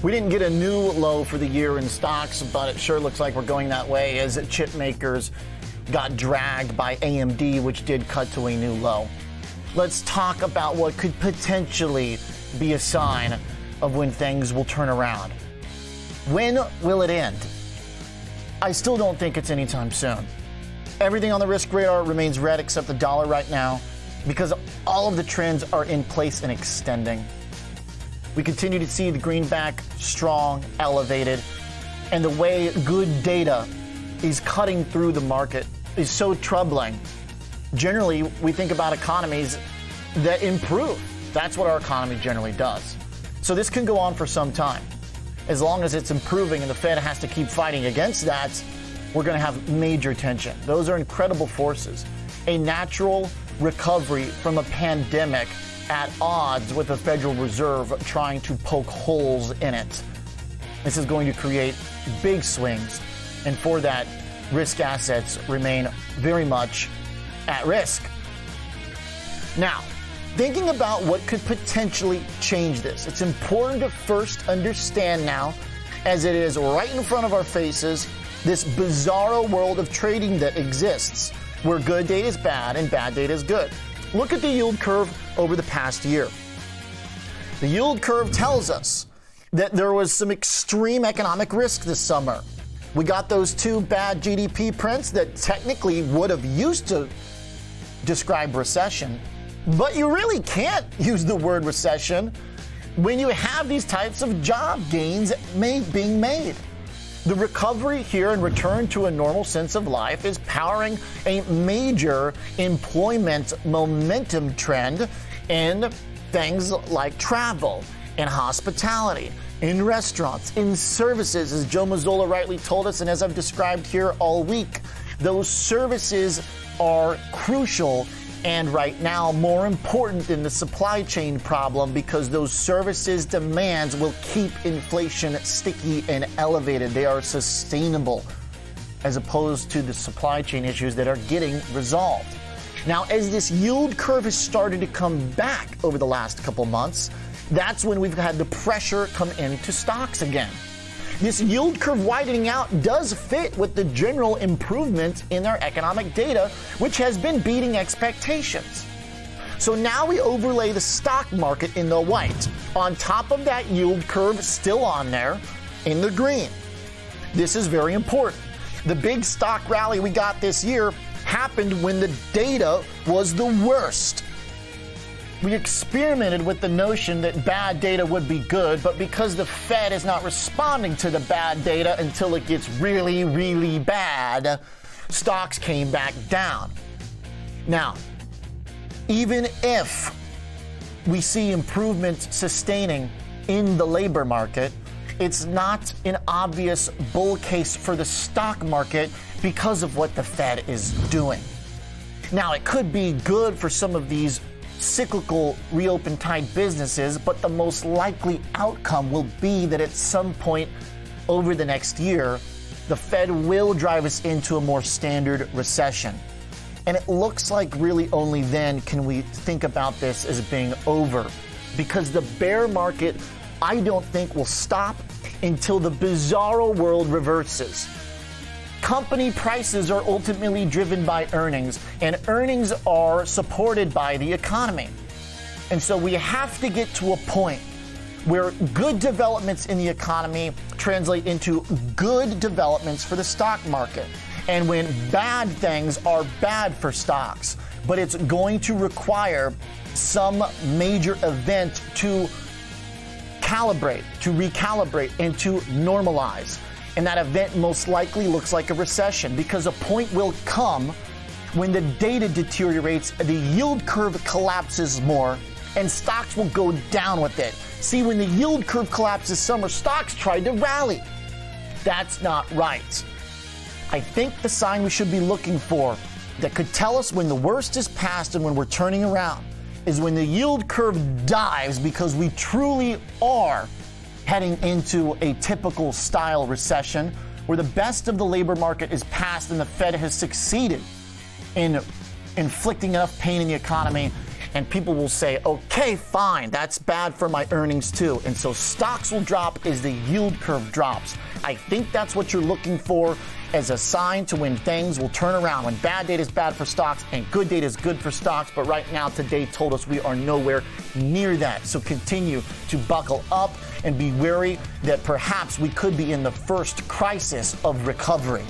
We didn't get a new low for the year in stocks, but it sure looks like we're going that way as chip makers got dragged by AMD, which did cut to a new low. Let's talk about what could potentially be a sign of when things will turn around. When will it end? I still don't think it's anytime soon. Everything on the risk radar remains red except the dollar right now because all of the trends are in place and extending. We continue to see the greenback strong, elevated, and the way good data is cutting through the market is so troubling. Generally, we think about economies that improve. That's what our economy generally does. So this can go on for some time. As long as it's improving and the Fed has to keep fighting against that, we're going to have major tension. Those are incredible forces. A natural recovery from a pandemic at odds with the Federal Reserve trying to poke holes in it. This is going to create big swings, and for that, risk assets remain very much at risk. Now, thinking about what could potentially change this, it's important to first understand now, as it is right in front of our faces, this bizarro world of trading that exists where good data is bad and bad data is good. Look at the yield curve over the past year. The yield curve tells us that there was some extreme economic risk this summer. We got those two bad GDP prints that technically would have used to describe recession, but you really can't use the word recession when you have these types of job gains made, being made. The recovery here and return to a normal sense of life is powering a major employment momentum trend in things like travel and hospitality, in restaurants, in services, as Joe Mazzola rightly told us, and as I've described here all week. Those services are crucial and right now more important than the supply chain problem because those services demands will keep inflation sticky and elevated. They are sustainable as opposed to the supply chain issues that are getting resolved. Now, as this yield curve has started to come back over the last couple months, that's when we've had the pressure come into stocks again. This yield curve widening out does fit with the general improvement in our economic data, which has been beating expectations. So now we overlay the stock market in the white. On top of that yield curve still on there in the green. This is very important. The big stock rally we got this year happened when the data was the worst we experimented with the notion that bad data would be good, but because the Fed is not responding to the bad data until it gets really, really bad, stocks came back down. Now, even if we see improvement sustaining in the labor market, it's not an obvious bull case for the stock market because of what the Fed is doing. Now, it could be good for some of these cyclical reopen type businesses, but the most likely outcome will be that at some point over the next year, the Fed will drive us into a more standard recession. And it looks like really only then can we think about this as being over. Because the bear market, I don't think will stop until the bizarro world reverses. Company prices are ultimately driven by earnings, and earnings are supported by the economy. And so we have to get to a point where good developments in the economy translate into good developments for the stock market. And when bad things are bad for stocks, but it's going to require some major event to calibrate, to recalibrate, and to normalize. And that event most likely looks like a recession because a point will come when the data deteriorates, the yield curve collapses more, and stocks will go down with it. See, when the yield curve collapses summer, stocks tried to rally. That's not right. I think the sign we should be looking for that could tell us when the worst is past and when we're turning around is when the yield curve dives because we truly are heading into a typical style recession where the best of the labor market is past and the Fed has succeeded in inflicting enough pain in the economy and people will say, okay, fine, that's bad for my earnings too. And so stocks will drop as the yield curve drops. I think that's what you're looking for as a sign to when things will turn around. When bad data is bad for stocks and good data is good for stocks. But right now, today told us we are nowhere near that. So continue to buckle up and be wary that perhaps we could be in the first crisis of recovery.